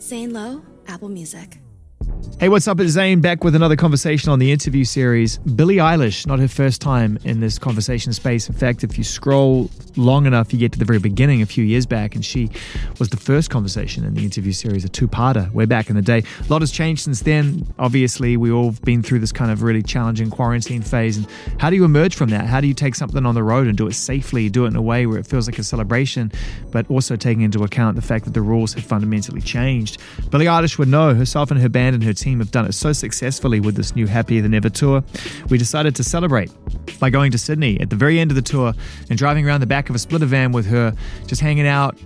Zane Lowe, Apple Music. Hey, what's up? It's Zane back with another conversation on the interview series. Billie Eilish, not her first time in this conversation space. In fact, if you scroll long enough, you get to the very beginning a few years back, and she was the first conversation in the interview series, a two parter way back in the day. A lot has changed since then. Obviously, we all been through this kind of really challenging quarantine phase. And how do you emerge from that? How do you take something on the road and do it safely, do it in a way where it feels like a celebration, but also taking into account the fact that the rules have fundamentally changed? Billie Eilish would know herself and her band and her team have done it so successfully with this new Happier Than Ever tour. We decided to celebrate by going to Sydney at the very end of the tour and driving around the back of a splitter van with her, just hanging out,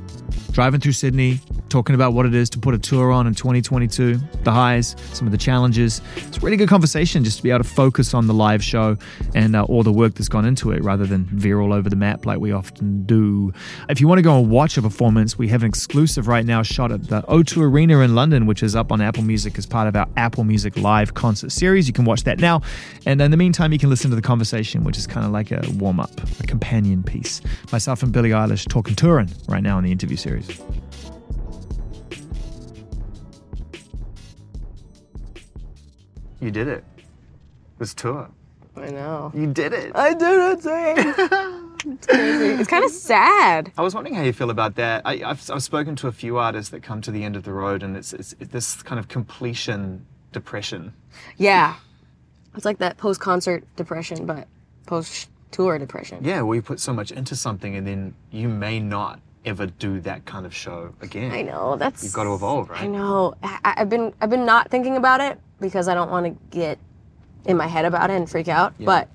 driving through Sydney, talking about what it is to put a tour on in 2022, the highs, some of the challenges. It's a really good conversation just to be able to focus on the live show and uh, all the work that's gone into it rather than veer all over the map like we often do. If you want to go and watch a performance, we have an exclusive right now shot at the O2 Arena in London, which is up on Apple Music as part of our Apple Music Live concert series. You can watch that now. And in the meantime, you can listen to the conversation, which is kind of like a warm up, a companion piece. Myself and Billie Eilish talking touring right now in the interview series. You did it. This tour. I know. You did it. I did it, Zane. it's crazy. It's kind of sad. I was wondering how you feel about that. I, I've, I've spoken to a few artists that come to the end of the road, and it's, it's, it's this kind of completion depression. Yeah. It's like that post concert depression, but post tour depression. Yeah, where you put so much into something, and then you may not ever do that kind of show again. I know. That's You've got to evolve, right? I know. I, I've been I've been not thinking about it because I don't want to get in my head about it and freak out. Yeah. But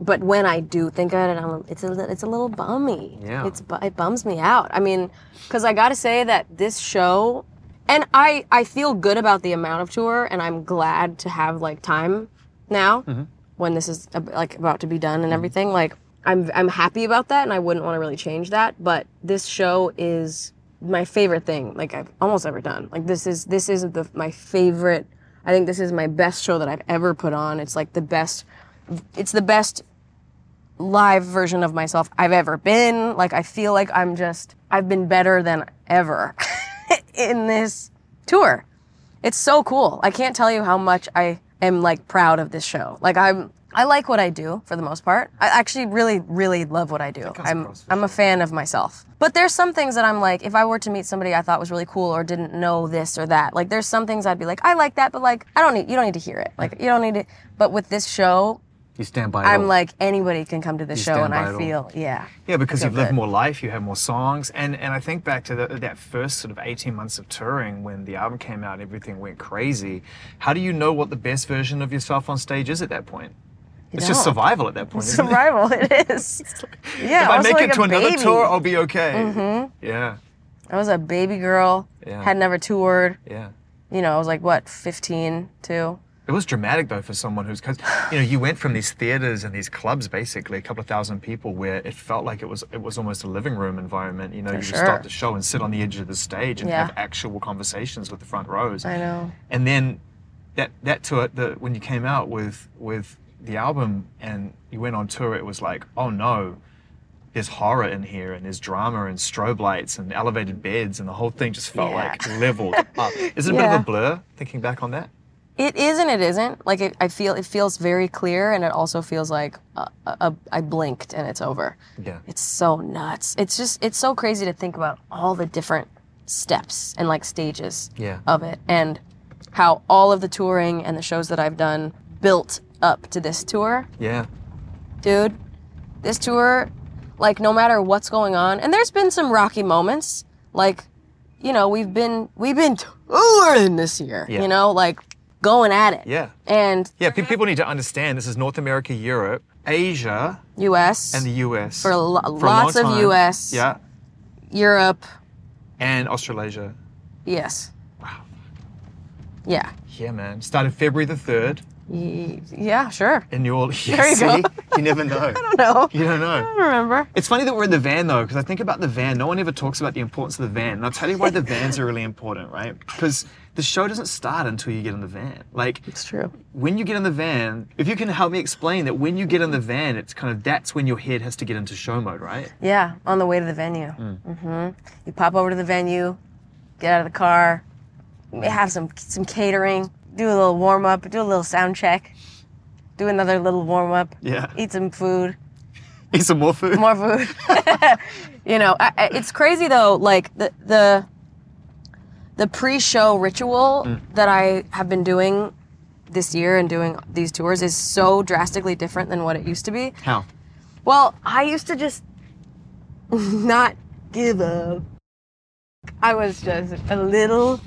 but when I do think of it, I'm, it's a it's a little bummy. Yeah. It's it bums me out. I mean, because I got to say that this show, and I I feel good about the amount of tour, and I'm glad to have like time now Mm-hmm. When this is like about to be done and mm-hmm. everything. Like I'm I'm happy about that, and I wouldn't want to really change that. But this show is my favorite thing like I've almost ever done. Like this is this is the my favorite. I think this is my best show that I've ever put on. It's like the best. It's the best live version of myself I've ever been. Like I feel like I'm just I've been better than ever in this tour. It's so cool. I can't tell you how much I am like proud of this show. Like I'm I like what I do for the most part. I actually really really love what I do. I'm I'm a fan of myself. But there's some things that I'm like if I were to meet somebody I thought was really cool or didn't know this or that. Like there's some things I'd be like I like that but like I don't need you don't need to hear it. Like you don't need to but with this show You stand by I'm all. like anybody can come to the You show and I feel yeah. Yeah, because you've lived good. more life, you have more songs, and and I think back to the, that first sort of eighteen months of touring when the album came out, everything went crazy. How do you know what the best version of yourself on stage is at that point? it's just don't. survival at that point. isn't it? Survival it is. Yeah, If I make like it to another baby. tour, I'll be okay. Mm-hmm. Yeah, I was a baby girl, Yeah. had never toured. yeah. You know, I was like what, 15 too. It was dramatic though for someone who's because you know you went from these theaters and these clubs basically a couple of thousand people where it felt like it was it was almost a living room environment. You know, you sure. would start the show and sit on the edge of the stage and Yeah. have actual conversations with the front rows. I know. And then that that tour the when you came out with with the album and you went on tour, it was like oh no. There's horror in here, and there's drama, and strobe lights, and elevated beds, and the whole thing just felt Yeah. like leveled up. Is it a bit of a blur thinking back on that? It is and it isn't. Like it, I feel it feels very clear and it also feels like uh, uh, I blinked and it's over. Yeah. It's so nuts. It's just it's so crazy to think about all the different steps and like stages Yeah. of it and how all of the touring and the shows that I've done built up to this tour. Yeah. dude, this tour, like no matter what's going on, and there's been some rocky moments. Like, you know, we've been we've been touring this year. Yeah. You know, like going at it. Yeah. And Yeah, pe- people need to understand this is North America, Europe, Asia, U.S. and the US. For lo- a lots of time. US. Yeah, Europe. and Australasia. Yes. Wow. Yeah. Yeah, man. Started February the 3rd Y- Yeah. Sure. in New Orleans. Yeah, There you go. see? You never know. No. You don't know. I don't remember. It's funny that we're in the van though, because I think about the van. No one ever talks about the importance of the van. And I'll tell you why the vans are really important, right? Because the show doesn't start until you get in the van. Like, It's true. when you get in the van, if you can help me explain that when you get in the van, it's kind of that's when your head has to get into show mode, right? Yeah, on the way to the venue. Mm. hmm You pop over to the venue, get out of the car, have some some catering, do a little warm up, do a little sound check, do another little warm up, Yeah. eat some food, Eat some more food. more food. you know, I, I, it's crazy though. Like the the the pre-show ritual Mm. that I have been doing this year and doing these tours is so drastically different than what it used to be. How? Well, I used to just not give a. I was just a little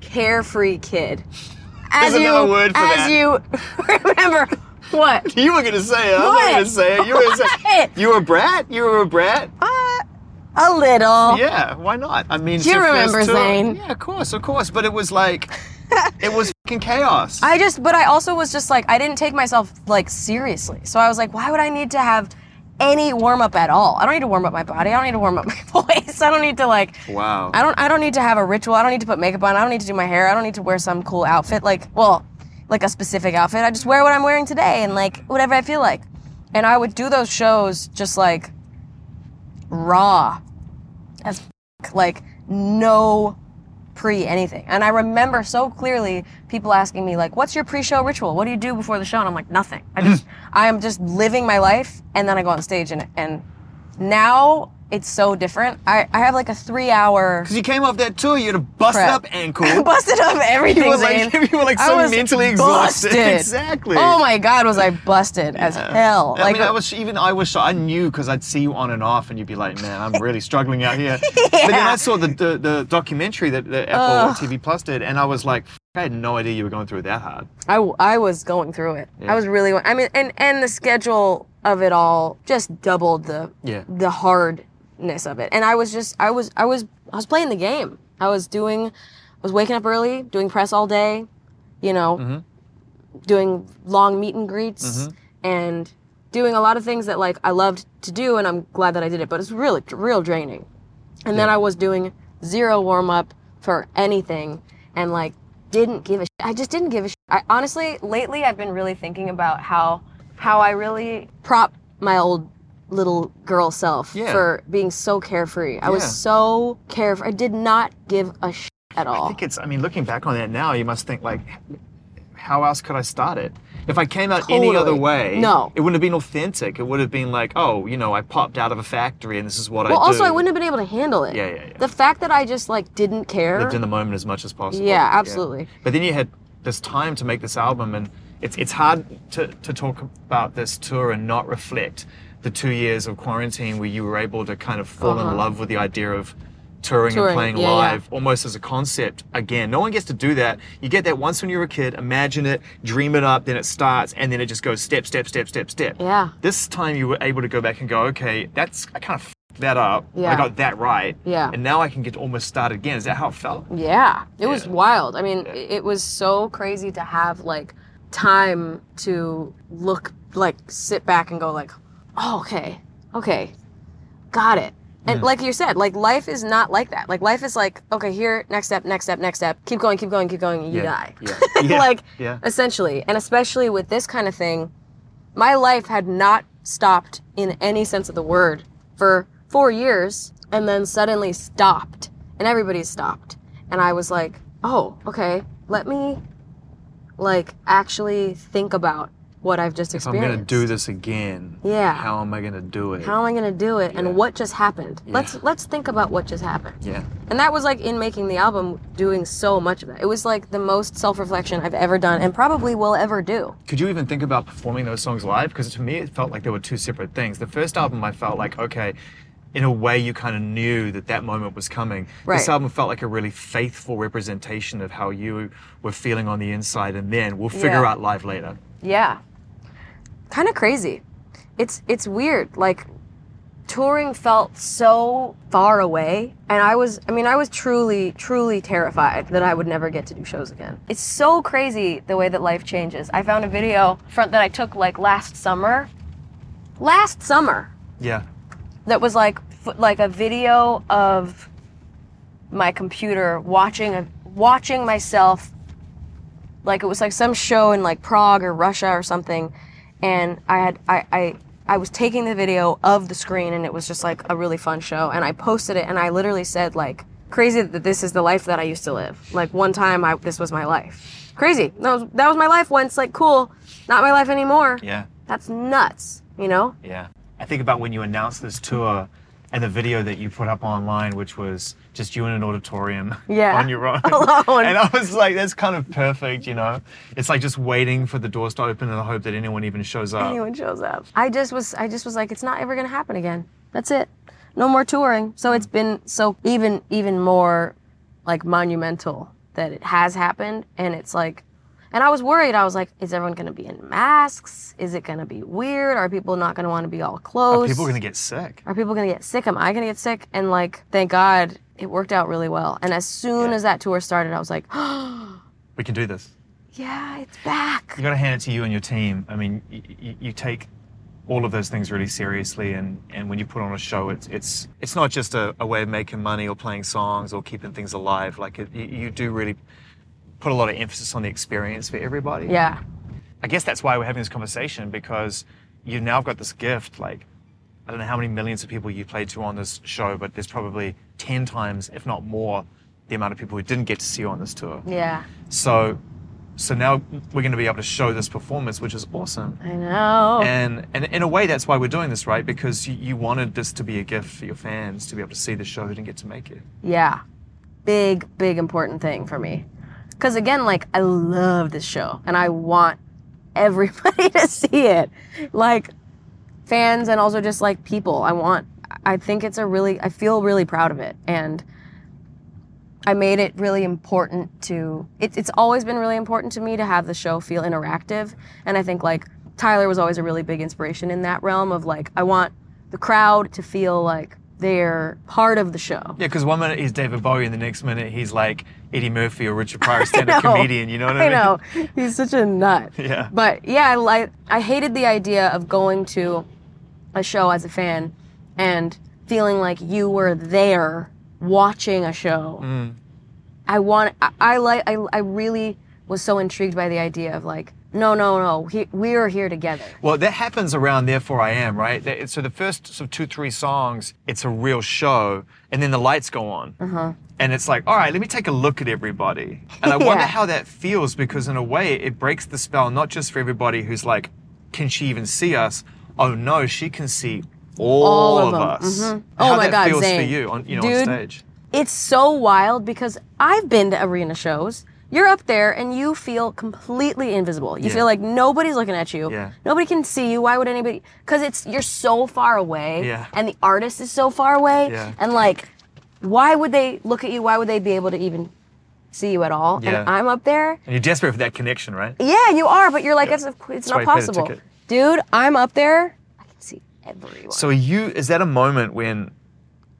carefree kid. As There's you, another word for as that. you remember, what? You were gonna say it. I'm gonna say it. You were gonna say You were a brat. You were a brat. A little. Yeah. Why not? I mean, Do you remember. Zane? Yeah, of course, of course. But it was like, it was fucking chaos. I just, but I also was just like, I didn't take myself like seriously. So I was like, why would I need to have any warm up at all? I don't need to warm up my body. I don't need to warm up my voice. I don't need to like, wow. I don't, I don't need to have a ritual. I don't need to put makeup on. I don't need to do my hair. I don't need to wear some cool outfit. Like, well, like a specific outfit. I just wear what I'm wearing today and like whatever I feel like. And I would do those shows just like raw as like no pre anything. And I remember so clearly people asking me like, "What's your pre-show ritual? What do you do before the show?" And I'm like, "Nothing. I hmm. just I am just living my life and then I go on stage and and now it's so different. I, I have like a 3-hour Because you came off that tour, you had a busted Prep. up ankle. busted up everything. You were like- you were like I so was mentally exhausted. busted. Exactly. Oh my god, was I busted as hell? I Like mean, I was even I was I knew because I'd see you on and off, and you'd be like, "Man, I'm really struggling out here." But then I saw the the, the documentary that, that Apple TV Plus did, and I was like, I had no idea you were going through it that hard. I, I was going through it. Yeah. I was really. I mean, and and the schedule of it all just doubled the Yeah. the hardness of it. And I was just I was I was I was playing the game. I was doing, I was waking up early, doing press all day, you know, Mm-hmm. doing long meet and greets, and doing a lot of things that like I loved to do, and I'm glad that I did it. But it's really real draining. And then I was doing zero warm up for anything, and like didn't give a. Sh- I just didn't give a. Sh- I honestly lately I've been really thinking about how how I really prop my old little girl self Yeah. for being so carefree. I was so carefree. I did not give a sh- at all. I think it's. I mean, looking back on that now, you must think like, how else could I start it? If I came out any other way, No. it wouldn't have been authentic. It would have been like, oh, you know, I popped out of a factory and this is what Well, I do. Well, also I wouldn't have been able to handle it. Yeah, yeah, yeah. The fact that I just like didn't care. lived in the moment as much as possible. Yeah, absolutely. But then you had this time to make this album, and it's it's hard to, to talk about this tour and not reflect the two years of quarantine where you were able to kind of fall in love with the idea of touring, Uh-huh. Touring, and playing yeah, yeah. live almost as a concept again. No one gets to do that. You get that once when you're a kid, imagine it, dream it up, then it starts, and then it just goes step, step, step, step, step. Yeah. This time you were able to go back and go, okay, that's I kind of f***ed that up. Yeah. I got that right. Yeah. And now I can get to almost start again. Is that how it felt? Yeah, it was wild. I mean, it it was so crazy to have like time to look, like sit back and go like, oh, okay, okay, got it. And like you said, like life is not like that. Like life is like, okay, here, next step, next step, next step. Keep going, keep going, keep going. You Yeah, die. yeah, yeah, like yeah. essentially, and especially with this kind of thing, my life had not stopped in any sense of the word for four years and then suddenly stopped and everybody stopped and i was like oh okay let me like actually think about what i've just If I'm gonna do this again, Yeah. how am I gonna do it? how am i going to do it Yeah. and what just happened Yeah. let's let's think about what just happened yeah. and that was like in making the album doing so much of that it was like the most self-reflection i've ever done and probably will ever do Could you even think about performing those songs live? Because to me, it felt like they were two separate things. The first album, I felt like, okay, in a way, you kind of knew that that moment was coming. This album felt like a really faithful representation of how you were feeling on the inside, and then we'll figure Yeah. out live later. Yeah. Kind of crazy. It's it's weird. Like touring felt so far away and I was I mean I was truly truly terrified that I would never get to do shows again. It's so crazy the way that life changes. I found a video front that I took like last summer. Last summer Yeah. that was like like a video of my computer watching a, watching myself like it was like some show in like Prague or Russia or something and I had I I I was taking the video of the screen and it was just like a really fun show and I posted it and I literally said like crazy that this is the life that I used to live. Like one time, I this was my life. Crazy. That was that was my life once. Like cool, not my life anymore. Yeah. That's nuts. You know? Yeah. I think about when you announced this tour and the video that you put up online, which was just you in an auditorium Yeah. on your own. Alone. And I was like, that's kind of perfect, you know? It's like just waiting for the doors to open in the hope that anyone even shows up. anyone shows up. I just was I just was like it's not ever going to happen again. That's it. No more touring. So it's mm. been so even even more like monumental that it has happened and it's like and I was worried. I was like is everyone going to be in masks? Is it going to be weird? Are people not going to want to be all close? Are people going to get sick? Are people going to get sick? Am I going to get sick? And like thank God it worked out really well. And as soon Yeah. as that tour started, I was like, We can do this. yeah, it's back. You got to hand it to you and your team. I mean, y- y- you take all of those things really seriously, and, and when you put on a show, it's it's it's not just a, a way of making money or playing songs or keeping things alive. Like it, you, you do really put a lot of emphasis on the experience for everybody. Yeah. I guess that's why we're having this conversation because you've now got this gift. Like, I don't know how many millions of people you played to on this show, but there's probably 10 times, if not more, the amount of people who didn't get to see you on this tour. Yeah. So, so now we're going to be able to show this performance, which is awesome. I know. And, and in a way, that's why we're doing this, right? Because you, you wanted this to be a gift for your fans to be able to see the show who didn't get to make it. Yeah. Big, big important thing for me. Because again, like, I love this show and I want everybody to see it. Like, fans and also just like people. I want, I think it's a really, I feel really proud of it. And I made it really important to, it, it's always been really important to me to have the show feel interactive. And I think like Tyler was always a really big inspiration in that realm of like, I want the crowd to feel like they're part of the show. Yeah, because one minute he's David Bowie, and the next minute he's like Eddie Murphy or Richard Pryor, stand-up comedian. You know what I, mean? I mean? know. He's such a nut. Yeah. But yeah, I like I hated the idea of going to a show as a fan and feeling like you were there watching a show. Mm. I want I, I like I, I really was so intrigued by the idea of like no no no he, we are here together. Well, that happens around Therefore I Am, right? So the first sort of two, three songs, it's a real show, and then the lights go on. Uh-huh. And it's like, all right, let me take a look at everybody. And I wonder how that feels because, in a way, it breaks the spell, not just for everybody who's like, can she even see us? Oh no, she can see all, All of of, us. Mhm. How Oh my that God, feels for Zane. you on, you know, Dude, on stage. It's so wild because I've been to arena shows. You're up there and you feel completely invisible. You Yeah. feel like nobody's looking at you. Yeah. Nobody can see you. Why would anybody? Because it's you're so far away. Yeah. And the artist is so far away. Yeah. And like, why would they look at you? Why would they be able to even see you at all? Yeah. And I'm up there. And you're desperate for that connection, right? Yeah, you are, but you're like, Yeah. it's, it's not you paid the possible. Dude, I'm up there. I can see everyone. So you is that a moment when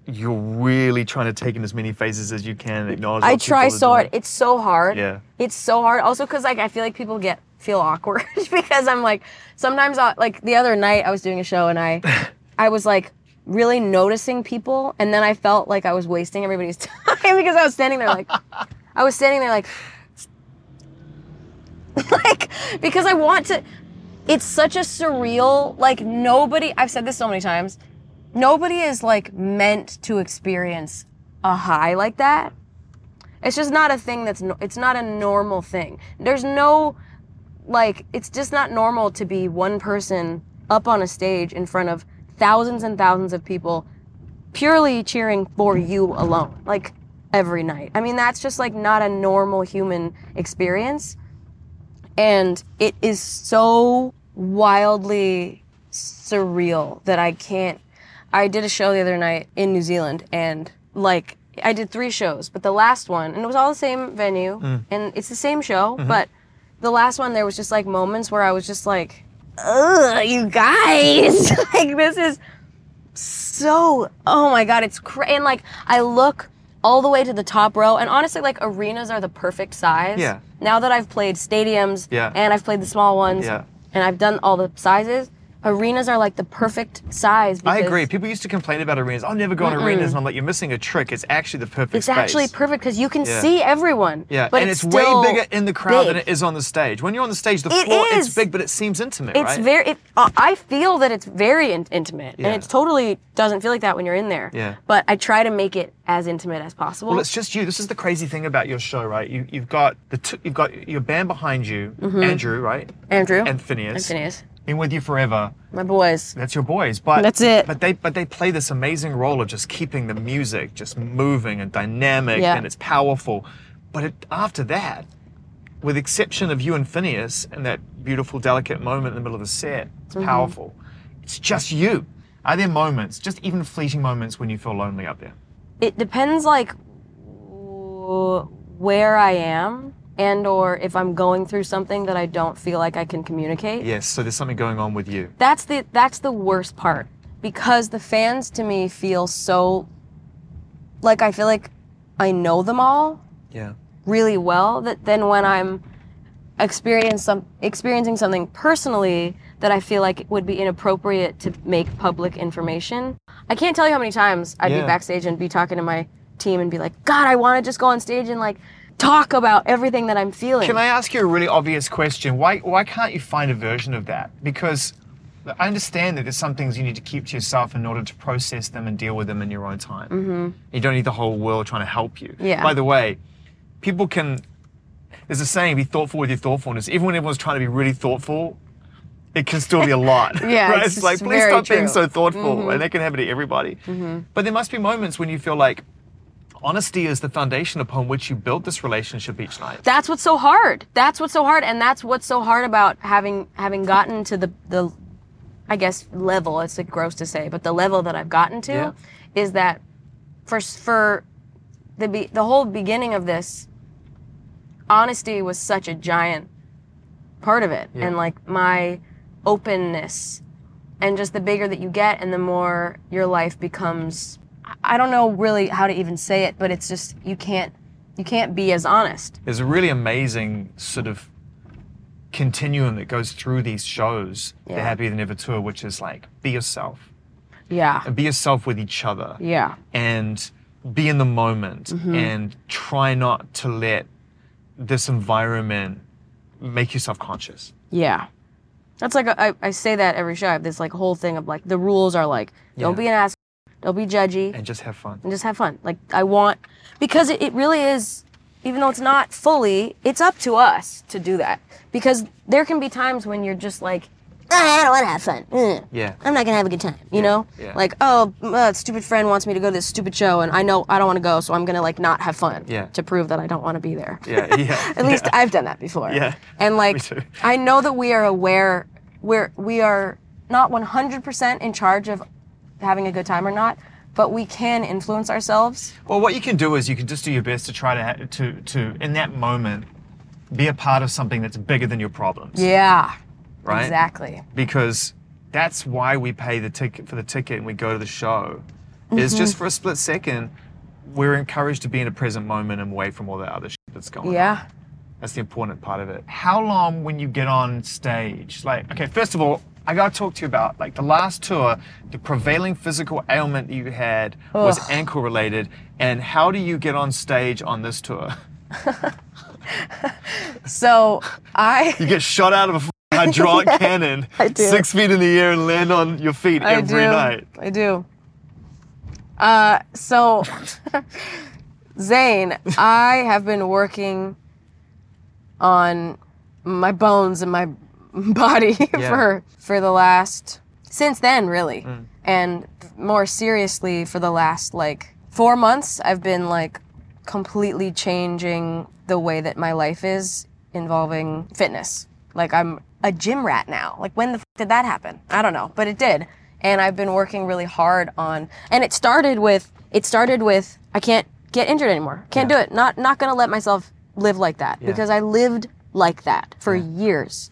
you're really trying to take in as many faces as you can and acknowledge I try so hard. It's so hard. Yeah. It's so hard. Also, because like I feel like people get feel awkward because I'm like sometimes I, like the other night I was doing a show and I I was like really noticing people and then I felt like I was wasting everybody's time because I was standing there like I was standing there like like because I want to. It's such a surreal like nobody. I've said this so many times. Nobody is like meant to experience a high like that. It's just not a thing that's no, it's not a normal thing. There's no like it's just not normal to be one person up on a stage in front of thousands and thousands of people purely cheering for you alone like every night. I mean that's just like not a normal human experience and it is so wildly surreal that I can't. I did a show the other night in New Zealand, and like I did three shows, but the last one, and it was all the same venue, mm. and it's the same show, mm-hmm. but the last one there was just like moments where I was just like, ugh, you guys, like this is so oh my god it's crazy. and like i look all the way to the top row and honestly like arenas are the perfect size Yeah. now that i've played stadiums Yeah. and i've played the small ones Yeah. and i've done all the sizes arenas are like the perfect size. I agree. People used to complain about arenas. I'll never go in arenas, and I'm like, you're missing a trick. It's actually the perfect It's space. actually perfect because you can Yeah. see everyone. Yeah, but and it's, still way bigger in the crowd than big. it is on the stage. When you're on the stage, the It floor is. it's big, but it seems intimate, It's right? very. It, uh, I feel that it's very in- intimate, Yeah. and it's totally doesn't feel like that when you're in there. Yeah. But I try to make it as intimate as possible. Well, it's just you. This is the crazy thing about your show, right? You, you've got the t- you've got your band behind you, Andrew, right? Andrew And Phineas. and Phineas, Been with you forever. my boys. That's your boys, but That's it. But they but they play this amazing role of just keeping the music just moving and dynamic, Yeah. and it's powerful. But it, after that, with exception of you and Phineas and that beautiful, delicate moment in the middle of the set, it's Mm-hmm. powerful. It's just you. Are there moments, just even fleeting moments, when you feel lonely up there? It depends, like where I am, and or if I'm going through something that I don't feel like I can communicate. Yes. So there's something going on with you. That's the that's the worst part because the fans to me feel so like I feel like I know them all Yeah. really well that then when I'm experience some experiencing something personally that I feel like it would be inappropriate to make public information. I can't tell you how many times I'd Yeah. be backstage and be talking to my team and be like, God, I want to just go on stage and like talk about everything that I'm feeling. Can I ask you a really obvious question? Why why can't you find a version of that? Because I understand that there's some things you need to keep to yourself in order to process them and deal with them in your own time. Mm-hmm. You don't need the whole world trying to help you. Yeah. By the way, people can. There's a saying: "Be thoughtful with your thoughtfulness." Even when everyone's trying to be really thoughtful, it can still be a lot. Yeah, right? it's It's, like please stop being true. Mm-hmm. so thoughtful, and that can happen to everybody. But there must be moments when you feel like honesty is the foundation upon which you build this relationship each night. that's what's so hard. That's what's so hard, and that's what's so hard about having having gotten to the the, I guess level. It's like gross to say, but the level that I've gotten to Yeah. is that for for the be, the whole beginning of this, honesty was such a giant part of it, Yeah. and like my openness, and just the bigger that you get, and the more your life becomes. I- don't know really how to even say it, but it's just you can't you can't be as honest. there's a really amazing sort of continuum that goes through these shows, the Yeah. Happier Than Ever tour, which is like be yourself Yeah. and be yourself with each other Yeah. and be in the moment Mm-hmm. and try not to let this environment make you self-conscious. Yeah. That's like a, I, I say that every show. I have this like whole thing of like the rules are like don't Yeah. be an ass, don't be judgy, And just have fun. and just have fun. Like I want because it, it really is. Even though it's not fully, it's up to us to do that. Because there can be times when you're just like, "Ah, I don't want to have fun. Mm. Yeah. I'm not gonna have a good time. You Yeah, know, yeah. like oh, uh, stupid friend wants me to go to this stupid show, and I know I don't want to go, so I'm gonna like not have fun. Yeah. To prove that I don't want to be there. Yeah, yeah. At least I've done that before. Yeah. And like. I know that we are aware, we're we are not 100% in charge of having a good time or not, but we can influence ourselves. Well, what you can do is you can just do your best to try to ha- to to in that moment be a part of something that's bigger than your problems. Yeah. Right? Exactly. because that's why we pay the ticket for the ticket and we go to the show is just mm-hmm. for a split second we're encouraged to be in a present moment and away from all the other shit that's going on Yeah. that's the important part of it how long when you get on stage like okay first of all i gotta talk to you about like the last tour the prevailing physical ailment you had was Ugh. ankle related and how do you get on stage on this tour So I you get shot out of a hydraulic cannon I do. six feet in the air and land on your feet I every do. night I do. Uh, so, Zane, I have been working on my bones and my body for for the last since then, really, mm. and more seriously for the last like four months. I've been like completely changing the way that my life is involving fitness. Like I'm a gym rat now. Like when the f- did that happen? I don't know, but it did. And I've been working really hard on and it started with it started with I can't get injured anymore. Can't Yeah. do it. Not not going to let myself live like that because I lived like that for years.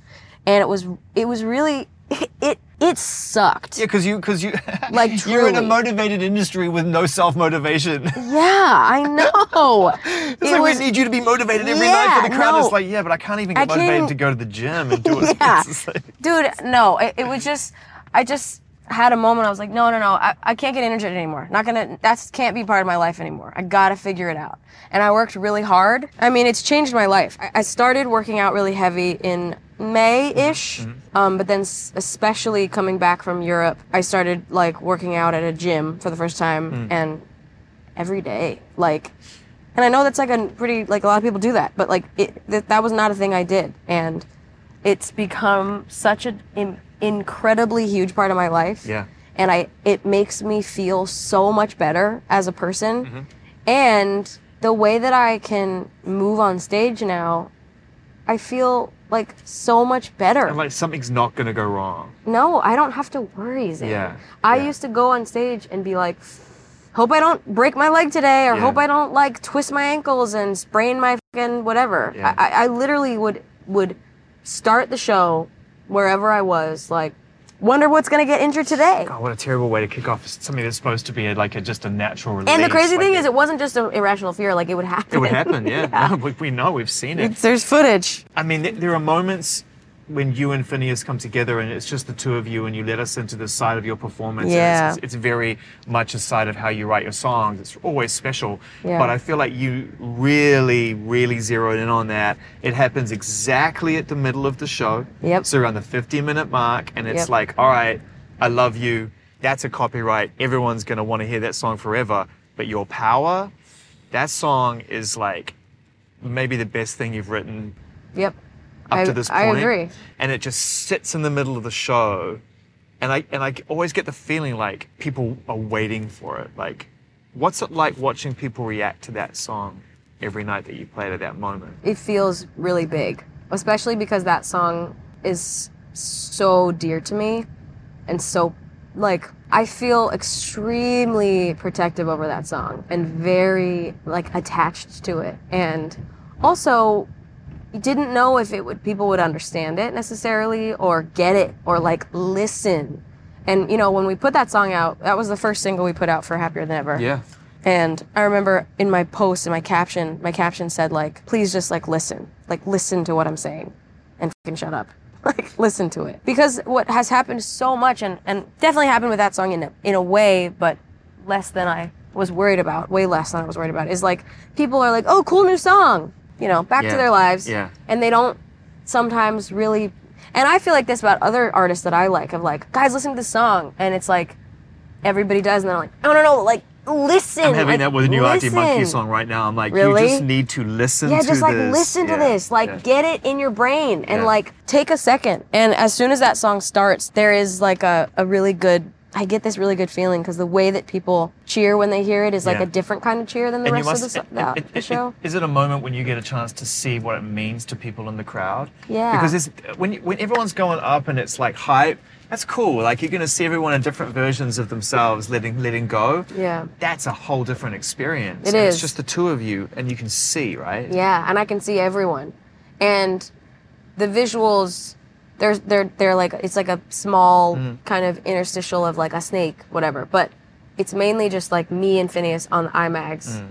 And it was it was really it it sucked. Yeah, because you, because you, Like, you're in a motivated industry with no self motivation. Yeah, I know. It's it like was we need you to be motivated every night for the crowd. no. It's like, yeah, but I can't even get I motivated can't- to go to the gym and do it. Yeah. It's like- dude no it, it was just I just had a moment. I was like, no, no, no, I, I can't get injured anymore. Not gonna. That's can't be part of my life anymore. I gotta figure it out. And I worked really hard. I mean, it's changed my life. I, I started working out really heavy in May-ish, um, but then s- especially coming back from Europe, I started like working out at a gym for the first time and every day, like. And I know that's like a pretty like a lot of people do that, but like it, th- that was not a thing I did, and it's become such an in, incredibly huge part of my life. Yeah. And I it makes me feel so much better as a person. Mm-hmm. And the way that I can move on stage now, I feel like so much better. And like something's not gonna go wrong. no, I don't have to worry, Zane. Yeah, I yeah. used to go on stage and be like, hope I don't break my leg today, or Yeah. hope I don't like twist my ankles and sprain my fucking whatever. Yeah. I, I I literally would would start the show wherever I was, like, wonder what's gonna get injured today. God, what a terrible way to kick off something that's supposed to be like a, just a natural release. And the crazy like thing it- is, it wasn't just an irrational fear; like it would happen. It would happen, yeah. No, we, we know, we've seen it. There's footage. I mean, th- there are moments when you and Phineas come together and it's just the two of you and you let us into the side of your performance. Yeah. It's, it's, very much a side of how you write your songs. It's always special. Yeah. But I feel like you really, really zeroed in on that. It happens exactly at the middle of the show. Yep. So around the 50 minute mark. And it's Yep. like, all right, I love you. That's a copyright. Everyone's going to want to hear that song forever. But your power, that song is like maybe the best thing you've written Yep. Up I, to this point. I agree. And it just sits in the middle of the show. And I and I always get the feeling like people are waiting for it. Like, what's it like watching people react to that song every night that you play it at that moment? it feels really big, especially because that song is so dear to me and so like I feel extremely protective over that song and very like attached to it. And also didn't know if it would people would understand it necessarily or get it or like listen. And you know, when we put that song out, that was the first single we put out for Happier Than Ever. Yeah. And I remember in my post, in my caption, my caption said like, please just like listen, like listen to what I'm saying and fucking shut up. Like listen to it. Because what has happened so much and, and definitely happened with that song in a, in a way, but less than I was worried about, way less than I was worried about, is like people are like, oh, cool new song, you know, back Yeah. to their lives. Yeah. And they don't sometimes really, and I feel like this about other artists that I like, of like, guys, listen to this song. And it's like, everybody does, and they're like, no, no, no, like, listen. I'm having like, that with a new Arctic Monkey song right now. I'm like, Really? you just need to listen Yeah, to just like this. listen to Yeah, this. Like yeah. get it in your brain and Yeah. like take a second. And as soon as that song starts, there is like a, a really good I get this really good feeling because the way that people cheer when they hear it is like Yeah. a different kind of cheer than the And you rest must. of the, so- it- it- the it- show. Is it a moment when you get a chance to see what it means to people in the crowd? Yeah. Because it's, when you, when everyone's going up and it's like hype, that's cool. Like you're going to see everyone in different versions of themselves letting letting go. Yeah. That's a whole different experience. It and is. It's just the two of you, and you can see, right? Yeah, and I can see everyone. And the visuals they're they're they're like it's like a small Mm. kind of interstitial of like a snake, whatever. But it's mainly just like me and Phineas on the IMAX. Mm.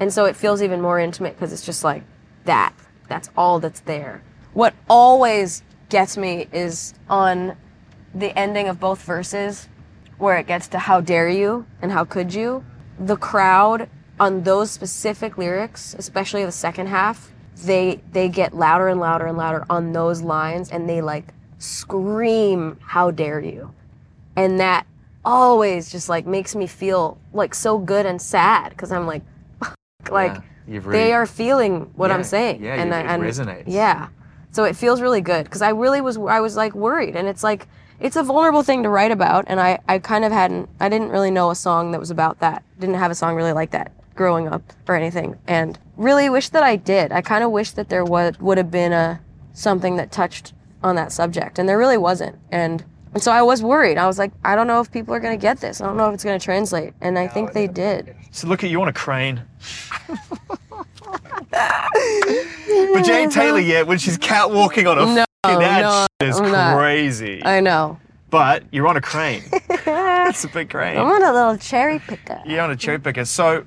And so it feels even more intimate because it's just like that. That's all that's there. What always gets me is on the ending of both verses where it gets to how dare you and how could you. The crowd on those specific lyrics, especially the second half, they they get louder and louder and louder on those lines and they like scream how dare you. And that always just like makes me feel like so good and sad because I'm like like Yeah, really- they are feeling what Yeah, I'm saying yeah, and you- it and resonates. yeah so it feels really good because I really was I was like worried and it's like it's a vulnerable thing to write about and I I kind of hadn't I didn't really know a song that was about that didn't have a song really like that growing up or anything and really wish that I did I kind of wish that there would would have been a something that touched on that subject and there really wasn't and and so I was worried I was like I don't know if people are gonna get this I don't know if it's gonna translate and I think they did So look at you on a crane. but Jane Taylor, yeah, when she's catwalking on a No, fucking that no, is I'm not. crazy. I know but you're on a crane. it's a big crane. I'm on a little cherry picker You're on a cherry picker. So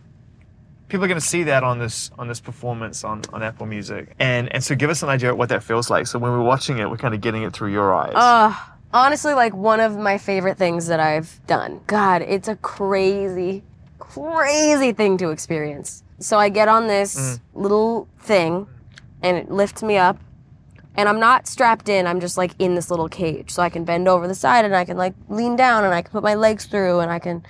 people are going to see that on this on this performance on, on Apple Music, and and so give us an idea of what that feels like. So when we're watching it, we're kind of getting it through your eyes. Uh, honestly like one of my favorite things that I've done. God, it's a crazy, crazy thing to experience. So I get on this little thing and it lifts me up. And I'm not strapped in, I'm just like in this little cage. So I can bend over the side and I can like lean down and I can put my legs through and I can,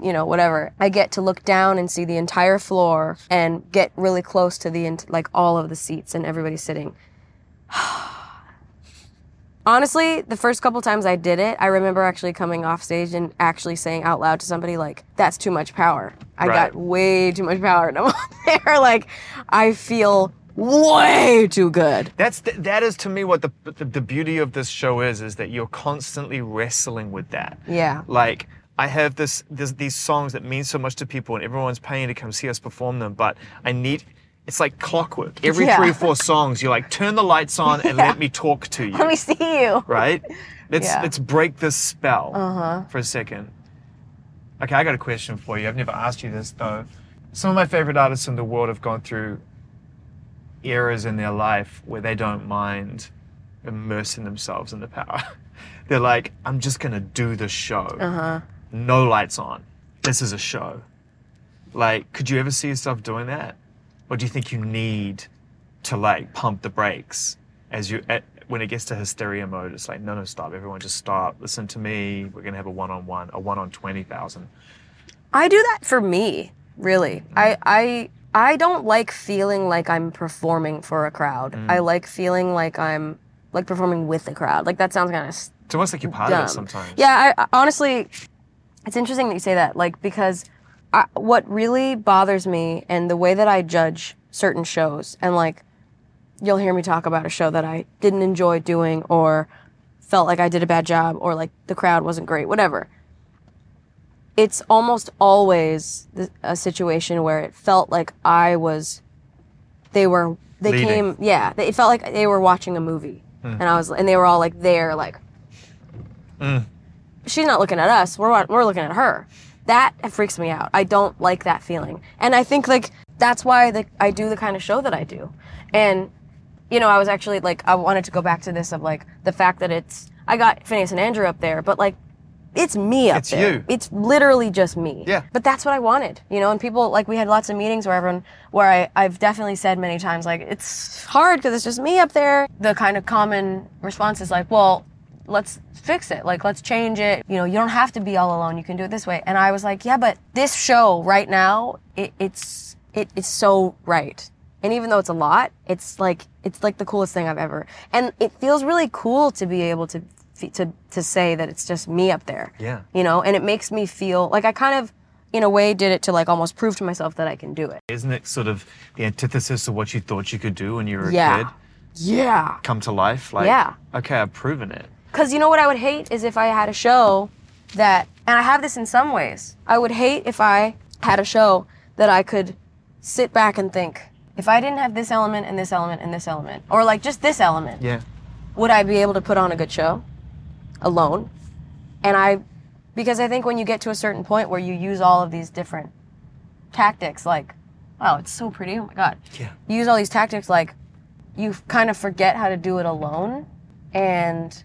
you know, whatever. I get to look down and see the entire floor and get really close to the, like all of the seats and everybody sitting. Honestly, the first couple times I did it, I remember actually coming off stage and actually saying out loud to somebody like, "That's too much power. I Right. got way too much power." And I'm up there like, I feel way too good. That's the, that is to me what the, the the beauty of this show is is that you're constantly wrestling with that. Yeah. Like I have this, this these songs that mean so much to people and everyone's paying to come see us perform them, but I need it's like clockwork. Every Yeah. three or four songs, you're like, turn the lights on and let me talk to you. Let me see you. right? Let's Yeah. let's break this spell Uh-huh. for a second. Okay, I got a question for you. I've never asked you this though. Some of my favorite artists in the world have gone through eras in their life where they don't mind immersing themselves in the power. They're like, I'm just gonna do the show. Uh-huh. No lights on. This is a show. Like, could you ever see yourself doing that? Or do you think you need to like pump the brakes as you at, when it gets to hysteria mode? It's like, no, no, stop. Everyone just stop. Listen to me. We're gonna have a one-on-one, a one on twenty thousand. I do that for me, really. Mm. I I I don't like feeling like I'm performing for a crowd. Mm. I like feeling like I'm like performing with the crowd. Like that sounds kind of It's almost like you're part dumb. of it sometimes. Yeah, I honestly, it's interesting that you say that. Like because I, what really bothers me and the way that I judge certain shows, and like you'll hear me talk about a show that I didn't enjoy doing or felt like I did a bad job or like the crowd wasn't great, whatever. It's almost always a situation where it felt like I was, they were, they Leading. came, yeah, they- it felt like they were watching a movie. Hmm. And I was, and they were all like there, like, hmm. She's not looking at us. We're we're looking at her. That freaks me out. I don't like that feeling. And I think like that's why the, I do the kind of show that I do. And you know, I was actually like I wanted to go back to this of like the fact that it's I got Phineas and Andrew up there, but like it's me up It's there. you. It's literally just me. Yeah. But that's what I wanted, you know. And people like we had lots of meetings where everyone, where I I've definitely said many times like it's hard because it's just me up there. The kind of common response is like, well, let's fix it. Like let's change it. You know, you don't have to be all alone. You can do it this way. And I was like, yeah, but this show right now, it, it's it, it's so right. And even though it's a lot, it's like it's like the coolest thing I've ever. And it feels really cool to be able to to to say that it's just me up there Yeah. you know and it makes me feel like i kind of in a way did it to like almost prove to myself that i can do it Isn't it sort of the antithesis of what you thought you could do when you were a Yeah. kid yeah come to life? Like, Yeah. okay, I've proven it. Because you know what i would hate is if i had a show that and i have this in some ways i would hate if i had a show that i could sit back and think if i didn't have this element and this element and this element or like just this element Yeah. would I be able to put on a good show alone? And I, because I think when you get to a certain point where you use all of these different tactics, like, wow, it's so pretty. Oh my God. Yeah. You use all these tactics, like, you kind of forget how to do it alone. And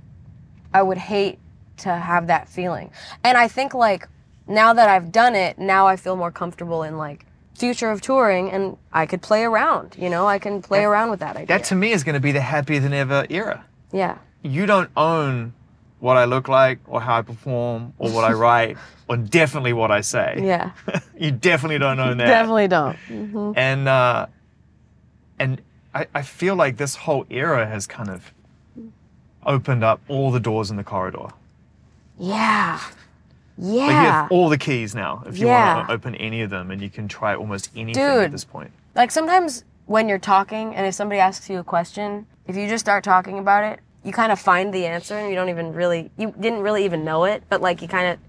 I would hate to have that feeling. And I think, like, now that I've done it, now I feel more comfortable in, like, future of touring and I could play around, you know, I can play around with that idea. That to me is going to be the happier than ever era. yeah. You don't own what I look like or how I perform or what I write or definitely what I say. Yeah. you definitely don't own that. Definitely don't. And uh, and I, I feel like this whole era has kind of opened up all the doors in the corridor. Yeah. Like you have all the keys now if you Yeah. want to open any of them and you can try almost anything at this point. Like sometimes when you're talking and if somebody asks you a question, if you just start talking about it, you kind of find the answer and you don't even really you didn't really even know it, but like you kind of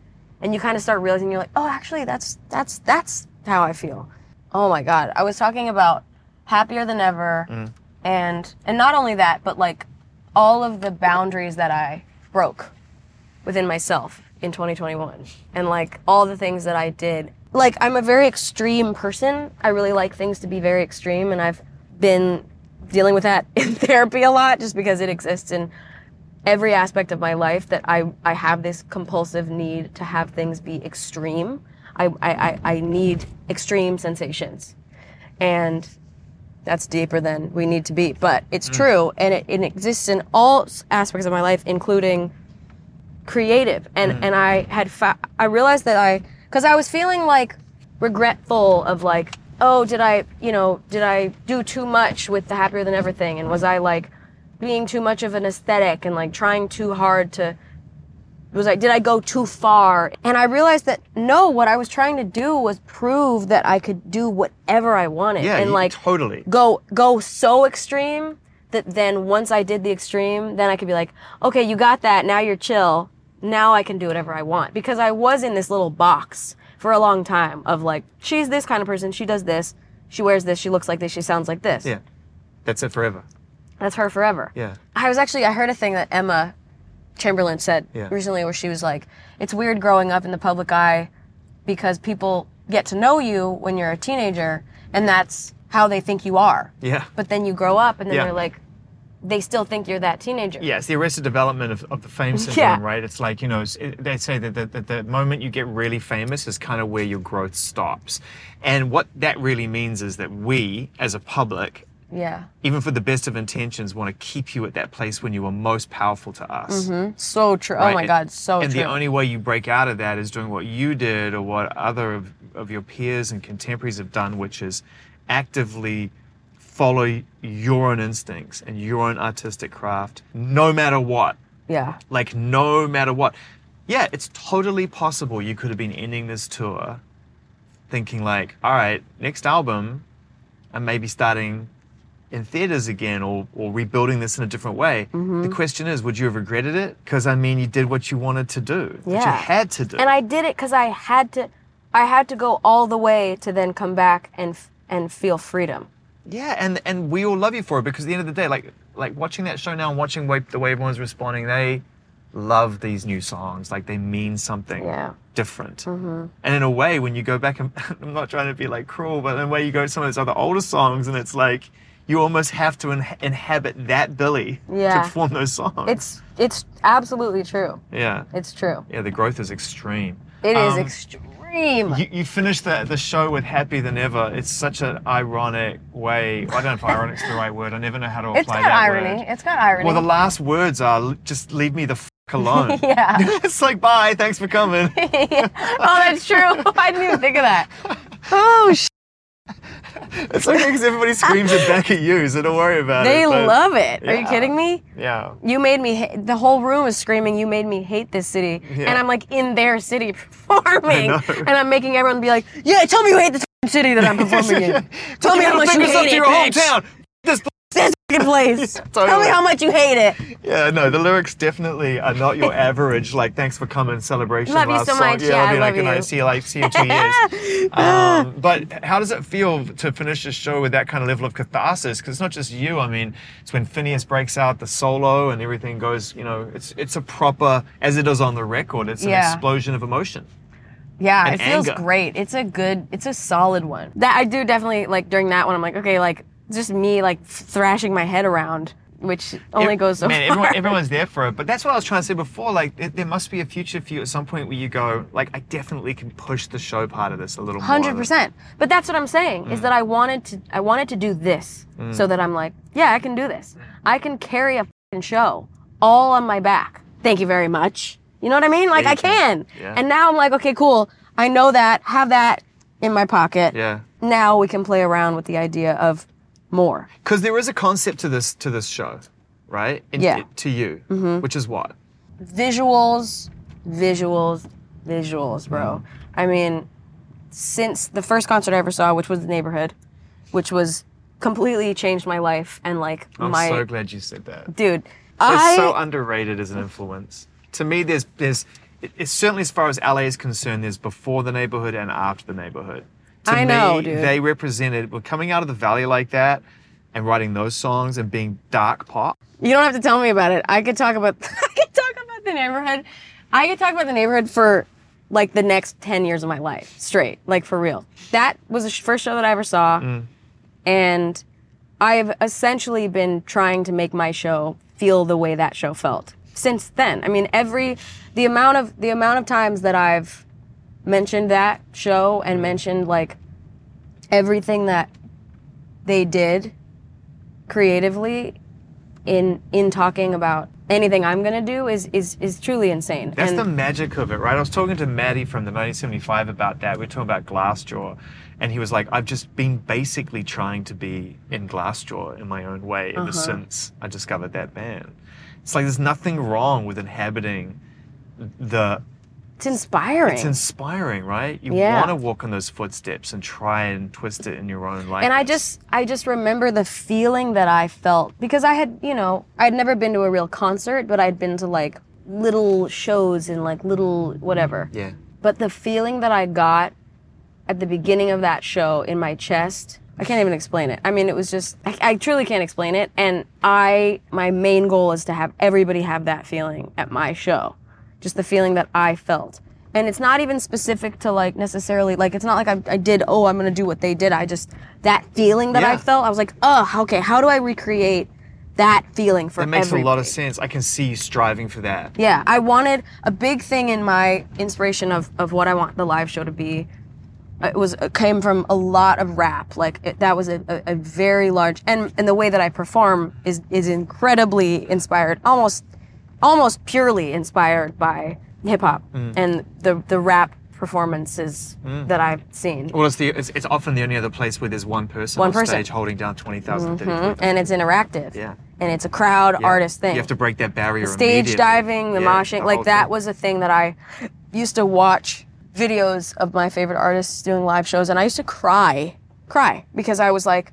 and you kind of start realizing you're like, "Oh, actually that's that's that's how I feel." Oh my god. I was talking about happier than ever mm. and and not only that, but like all of the boundaries that I broke within myself in 2021 and like all the things that I did. Like I'm a very extreme person. I really like things to be very extreme and I've been dealing with that in therapy a lot just because it exists in every aspect of my life that I, I have this compulsive need to have things be extreme. I, I, I, need extreme sensations. And that's deeper than we need to be. But it's mm. true, and it, it exists in all aspects of my life, including creative. And mm. and I had fa- I realized that I because I was feeling like regretful of like oh did I you know did I do too much with the happier than ever thing and was I like being too much of an aesthetic and like trying too hard to was like, did I go too far? And I realized that no, what I was trying to do was prove that I could do whatever I wanted. Yeah, and you- like totally. go go so extreme that then once I did the extreme, then I could be like, okay, you got that. Now you're chill. Now I can do whatever I want because I was in this little box for a long time of like, she's this kind of person. She does this. She wears this. She looks like this. She sounds like this. Yeah. That's it forever. That's her forever. Yeah. I was actually I heard a thing that Emma Chamberlain said Yeah. recently where she was like, It's weird growing up in the public eye because people get to know you when you're a teenager and that's how they think you are. Yeah. But then you grow up and then Yeah. they're like they still think you're that teenager. Yeah, it's the arrested development of, of the fame syndrome, Yeah. right? It's like, you know, it, they say that the, that the moment you get really famous is kind of where your growth stops. And what that really means is that we, as a public, Yeah. even for the best of intentions, want to keep you at that place when you are most powerful to us. Mm-hmm. So true. Oh right? Oh my God, so true. And the only way you break out of that is doing what you did or what other of, of your peers and contemporaries have done, which is actively follow your own instincts and your own artistic craft, no matter what. yeah. Like, no matter what. Yeah, it's totally possible you could have been ending this tour thinking, like, all right, next album, I'm maybe starting in theaters again or, or rebuilding this in a different way. Mm-hmm. The question is, would you have regretted it? Because, I mean, you did what you wanted to do, what you had to do. And I did it because I had to I had to go all the way to then come back and and feel freedom. Yeah, and and we all love you for it because at the end of the day, like like watching that show now and watching way, the way everyone's responding, they love these new songs. Like they mean something Yeah. different. And in a way, when you go back and I'm not trying to be like cruel, but in a way, you go to some of those other older songs, and it's like you almost have to in- inhabit that Billie Yeah. to perform those songs. It's it's absolutely true. yeah, It's true. yeah. The growth is extreme. It is Um, extreme. You, you finished the, the show with Happier Than Ever. It's such an ironic way. I don't know if ironic's the right word. I never know how to apply It's got that irony. word. It's got irony. Well, the last words are just leave me the f- alone. Yeah. it's like bye, thanks for coming. oh, that's true. I didn't even think of that. Oh, sh- it's okay because everybody screams it back at you, so don't worry about they it. They love it. Are you kidding me? Yeah. You made me. Ha- the whole room is screaming. You made me hate this city, Yeah. and I'm like in their city performing, and I'm making everyone be like, "Yeah, tell me you hate this city that I'm performing in. Tell me how much you hate it, your hometown. This This f***ing place. Tell me how much you hate it. Yeah, no, the lyrics definitely are not your average. Like, thanks for coming celebration. Love you so song. much. Yeah, Yeah, I'll be like, and I you. see you like see you in two years. um, but how does it feel to finish a show with that kind of level of catharsis? Because it's not just you. I mean, it's when Finneas breaks out the solo and everything goes. You know, it's it's a proper as it is on the record. It's an Yeah. explosion of emotion. Yeah, it feels anger. great. It's a good, it's a solid one. That I do definitely like during that one. I'm like, okay, like just me like thrashing my head around, which only Ev- goes so man, far. everyone, everyone's there for it. But that's what I was trying to say before. Like, there, there must be a future for you at some point where you go, like, I definitely can push the show part of this a little more. Hundred percent. But that's what I'm saying is mm. that I wanted to I wanted to do this mm. so that I'm like, yeah, I can do this. I can carry a fing show all on my back. Thank you very much. You know what I mean? Like Yeah, I can. can. Yeah. And now I'm like, okay, cool. I know that. Have that in my pocket. Yeah. Now we can play around with the idea of more. Because there is a concept to this to this show, right? In- Yeah. to you, mm-hmm. which is what? visuals, visuals, visuals, bro. Mm-hmm. I mean, since the first concert I ever saw, which was the neighborhood, which was completely changed my life and like my I'm so glad you said that. dude. It's I so underrated as an influence. To me, there's there's it's certainly as far as LA is concerned, there's before the neighborhood and after the neighborhood. To I me, know, dude. they represented well, coming out of the valley like that and writing those songs and being dark pop. you don't have to tell me about it. I could talk about I could talk about the neighborhood. I could talk about the neighborhood for like the next 10 years of my life straight, like for real. That was the first show that I ever saw. Mm. And I've essentially been trying to make my show feel the way that show felt. since then. I mean, every the amount of the amount of times that I've mentioned that show and mentioned like everything that they did creatively in in talking about anything I'm gonna do is is is truly insane. That's and the magic of it, right? I was talking to Matty from the 1975 about that. We were talking about Glassjaw, and he was like, "I've just been basically trying to be in Glassjaw in my own way ever Uh-huh. since I discovered that band." It's like there's nothing wrong with inhabiting the. It's inspiring. It's inspiring, right? You Yeah. want to walk in those footsteps and try and twist it in your own life. and I just I just remember the feeling that I felt because I had, you know, I'd never been to a real concert, but I'd been to like little shows and like little whatever. Mm, yeah, But the feeling that I got at the beginning of that show in my chest, I can't even explain it. I mean, it was just, I, I truly can't explain it. And I, my main goal is to have everybody have that feeling at my show. Just the feeling that I felt. And it's not even specific to like necessarily, like, it's not like I, I did, oh, I'm to do what they did. I just, that feeling that I felt, I was like, oh, okay, how do I recreate that feeling for that makes a lot of everybody? sense. I can see you striving for that. Yeah, I wanted a big thing in my inspiration of, of what I want the live show to be. uh, It was it came from a lot of rap. Like it, that was a, a, a very large and and the way that I perform is is incredibly inspired, almost almost purely inspired by hip hop Mm. and the the rap performances that I've seen. Well, it's the it's, it's often the only other place where there's one person One on person. stage holding down 20,000, 30,000 Mhm, And it's interactive. Yeah. And it's a crowd Yeah. artist thing. You have to break that barrier. stage diving, the Yeah, moshing, the like that thing. was a thing that I used to watch videos of my favorite artists doing live shows, and I used to cry, cry because I was like,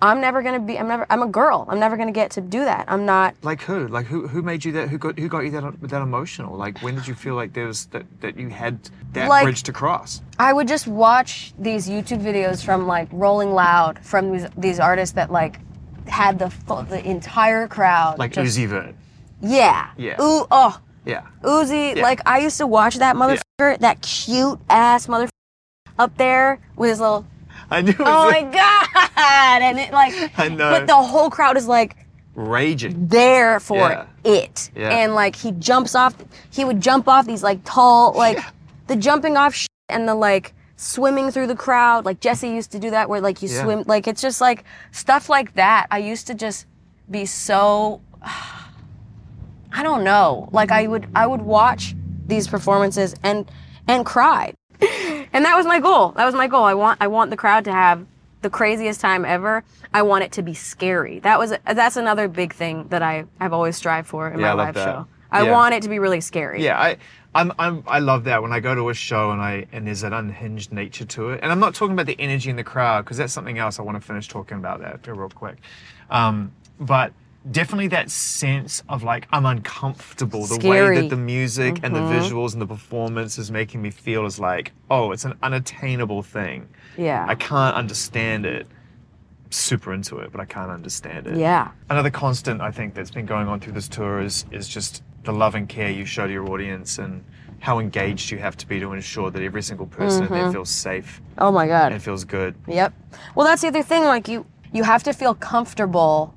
I'm never gonna be. I'm never. I'm a girl. I'm never gonna get to do that. I'm not. Like who? Like who? Who made you that? Who got who got you that that emotional? Like when did you feel like there was that that you had that Like- bridge to cross? I would just watch these YouTube videos from like Rolling Loud from these these artists that like had the the entire crowd Like just, Uzi Vert. Yeah. Yeah. Ooh. Oh. Yeah. Uzi, Yeah. like I used to watch that motherfucker, that cute ass motherfucker up there with his little I knew. Oh my god! And it like, I know. but the whole crowd is like raging. there for Yeah. it, Yeah. and like he jumps off. He would jump off these like tall, like the jumping off shit and the like swimming through the crowd. Like Jesse used to do that, where like you Yeah. swim. Like it's just like stuff like that. I used to just be so. I don't know. Like I would, I would watch these performances and and cry and that was my goal. That was my goal. I want I want the crowd to have the craziest time ever. I want it to be scary. That was that's another big thing that I have always strived for in Yeah, my live that. show. I Yeah. want it to be really scary. Yeah, I, I'm, I'm, I love that when I go to a show and I and there's an unhinged nature to it. And I'm not talking about the energy in the crowd because that's something else. I want to finish talking about that real quick. Um, but definitely that sense of like I'm uncomfortable. The way Scary. Mm-hmm. that the music and the visuals and the performance is making me feel is like, oh, it's an unattainable thing. Yeah. I can't understand it. Super into it, but I can't understand it. Yeah. Another constant I think that's been going on through this tour is is just the love and care you show to your audience and how engaged you have to be to ensure that every single person Mm-hmm. there feels safe Oh my god. and feels good. Yep. Well, that's the other thing. Like you, you have to feel comfortable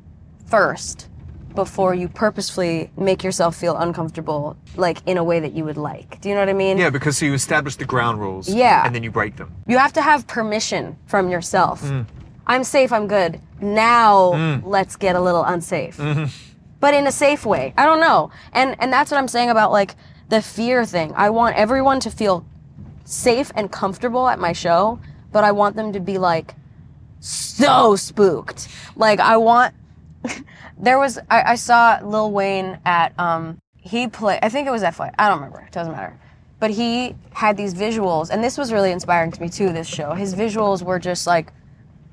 first before you purposefully make yourself feel uncomfortable, like in a way that you would like. Do you know what I mean? Yeah, because so you establish the ground rules. Yeah. And then you break them. You have to have permission from yourself. Mm. I'm safe, I'm good. Now let's get a little unsafe. Mm-hmm. But in a safe way. I don't know. And and that's what I'm saying about like the fear thing. I want everyone to feel safe and comfortable at my show, but I want them to be like so spooked. Like I want there was I, I saw Lil Wayne at um he played I think it was FY I don't remember it doesn't matter but he had these visuals and this was really inspiring to me too this show his visuals were just like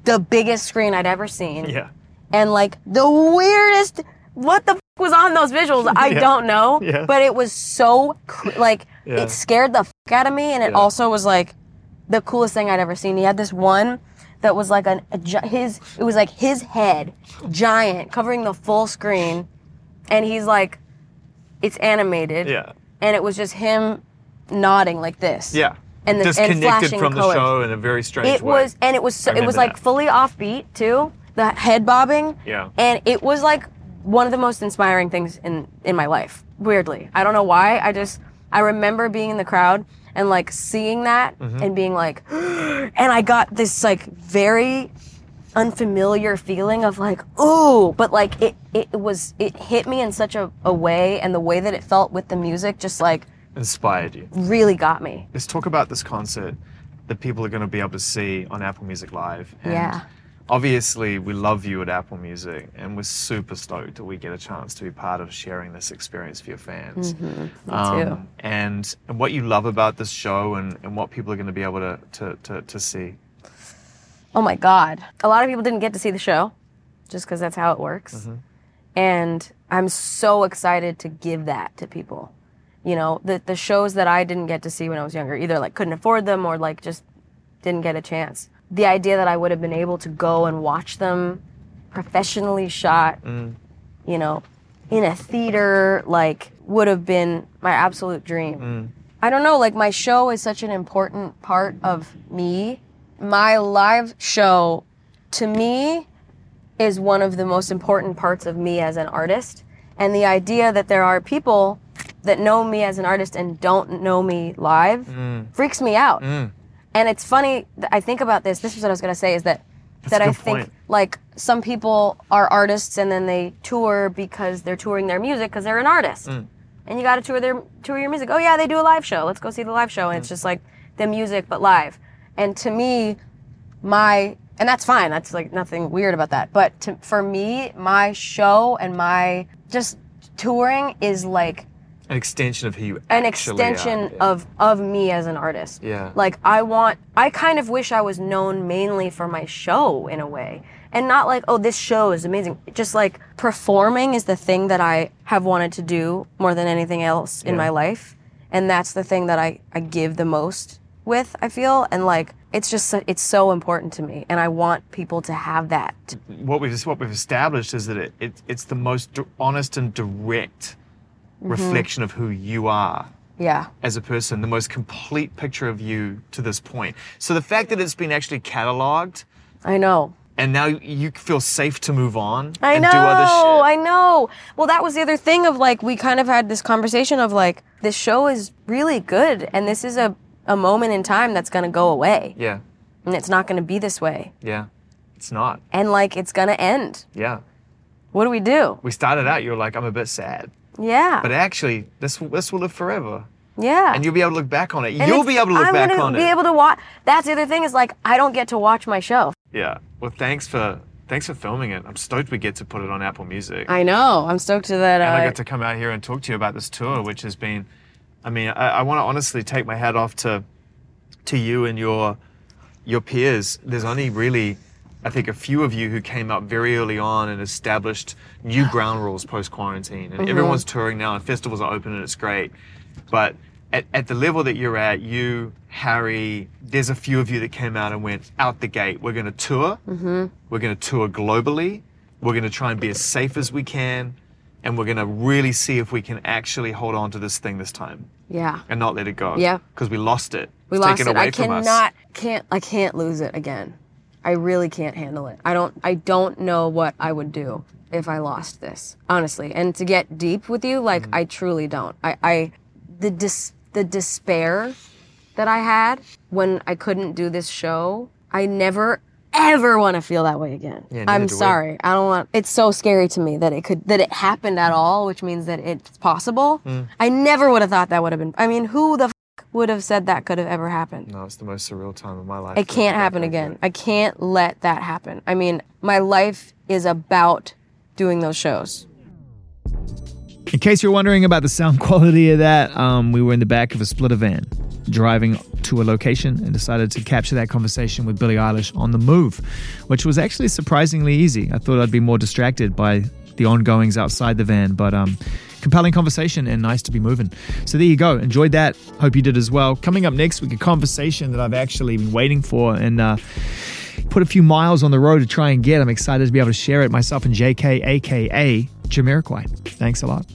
the biggest screen I'd ever seen Yeah. and like the weirdest what the f- was on those visuals I Yeah. don't know Yeah. but it was so cr- like Yeah. it scared the f- out of me and it also was like the coolest thing I'd ever seen he had this one that was like an, a gi- his it was like his head giant covering the full screen and he's like it's animated Yeah. and it was just him nodding like this Yeah. and, the, and Disconnected flashing from the colors. show in a very strange It way. was, and it was, so, it was like that. fully offbeat too. The head bobbing. Yeah. And it was like one of the most inspiring things in in my life. Weirdly, I don't know why. I just I remember being in the crowd and like seeing that mm-hmm. and being like, and I got this like very unfamiliar feeling of like, ooh, but like it it was it hit me in such a, a way and the way that it felt with the music just like Inspired you. really got me. Let's talk about this concert that people are going to be able to see on Apple Music Live. And Yeah. Obviously, we love you at Apple Music, and we're super stoked that we get a chance to be part of sharing this experience for your fans. Mm-hmm. Me Um, too. And, and what you love about this show and, and what people are going to be able to, to, to, to see. Oh my God. A lot of people didn't get to see the show just because that's how it works. Mm-hmm. And I'm so excited to give that to people. You know, the, the shows that I didn't get to see when I was younger, either like couldn't afford them or like just didn't get a chance. The idea that I would have been able to go and watch them professionally shot, Mm. you know, in a theater, like would have been my absolute dream. Mm. I don't know, like my show is such an important part of me. My live show to me is one of the most important parts of me as an artist. And the idea that there are people that know me as an artist and don't know me live Mm. freaks me out. And it's funny, that I think about this, this is what I was gonna say, is that that a I think point. like some people are artists and then they tour because they're touring their music because they're an artist Mm. and you got to tour their tour your music. Oh yeah, they do a live show. Let's go see the live show. And it's just like the music but live. And to me, my and that's fine. That's like nothing weird about that. But to, for me, my show and my just touring is like An extension of who you an actually are. extension Yeah. of of me as an artist. Yeah. Like I want I kind of wish I was known mainly for my show in a way. And not like, oh, this show is amazing. Just like performing is the thing that I have wanted to do more than anything else in Yeah. my life. And that's the thing that I, I give the most with, I feel. And like it's just so- it's so important to me. And I want people to have that. what we've what we've established is that it, it it's the most honest and direct Mm-hmm. reflection of who you are Yeah. as a person, the most complete picture of you to this point. So the fact that it's been actually cataloged I know. and now you feel safe to move on I and know. do other shit. Oh, I know. Well, that was the other thing of like we kind of had this conversation of like this show is really good and this is a a moment in time that's going to go away yeah, and it's not going to be this way yeah. It's not. and like it's going to end. Yeah. What do we do? We started out, you were like, I'm a bit sad. Yeah. But actually, this will, this will live forever. yeah. And you'll be able to look back on it. And you'll be able to look I'm back gonna on be it. able to watch. That's the other thing is like I don't get to watch my show. yeah. Well, thanks for thanks for filming it. I'm stoked we get to put it on Apple Music. I know. I'm stoked to that. and I Uh, got to come out here and talk to you about this tour, which has been, I mean, I, I want to honestly take my hat off to, to you and your, your peers. There's only really, I think, a few of you who came up very early on and established new ground rules post quarantine. Mm-hmm. And everyone's touring now, and festivals are open, and it's great. But at, at the level that you're at, you, Harry, there's a few of you that came out and went out the gate. We're going to tour. Mm-hmm. We're going to tour globally. We're going to try and be as safe as we can. And we're going to really see if we can actually hold on to this thing this time yeah. and not let it go. Yeah. Because we lost it. We It's lost it. away I from us. cannot can't I can't lose it again. I really can't handle it. I don't I don't know what I would do if I lost this. Honestly. And to get deep with you, like Mm-hmm. I truly don't. I, I the dis the despair that I had when I couldn't do this show, I never ever want to feel that way again. Yeah, I'm we. sorry. I don't want it's so scary to me that it could that it happened at all, which means that it's possible. Mm. I never would have thought that would have been I mean, who the f- would have said that could have ever happened? No, it's the most surreal time of my life. It can't happen again. I can't let that happen. I mean, my life is about doing those shows. In case you're wondering about the sound quality of that, um, we were in the back of a splitter van driving to a location and decided to capture that conversation with Billie Eilish on the move, which was actually surprisingly easy. I thought I'd be more distracted by the ongoings outside the van, but um, compelling conversation and nice to be moving. So there you go. Enjoyed that. Hope you did as well. Coming up next week, a conversation that I've actually been waiting for and uh, put a few miles on the road to try and get. I'm excited to be able to share it myself and Jay Kay, aka Jamiroquai. Thanks a lot.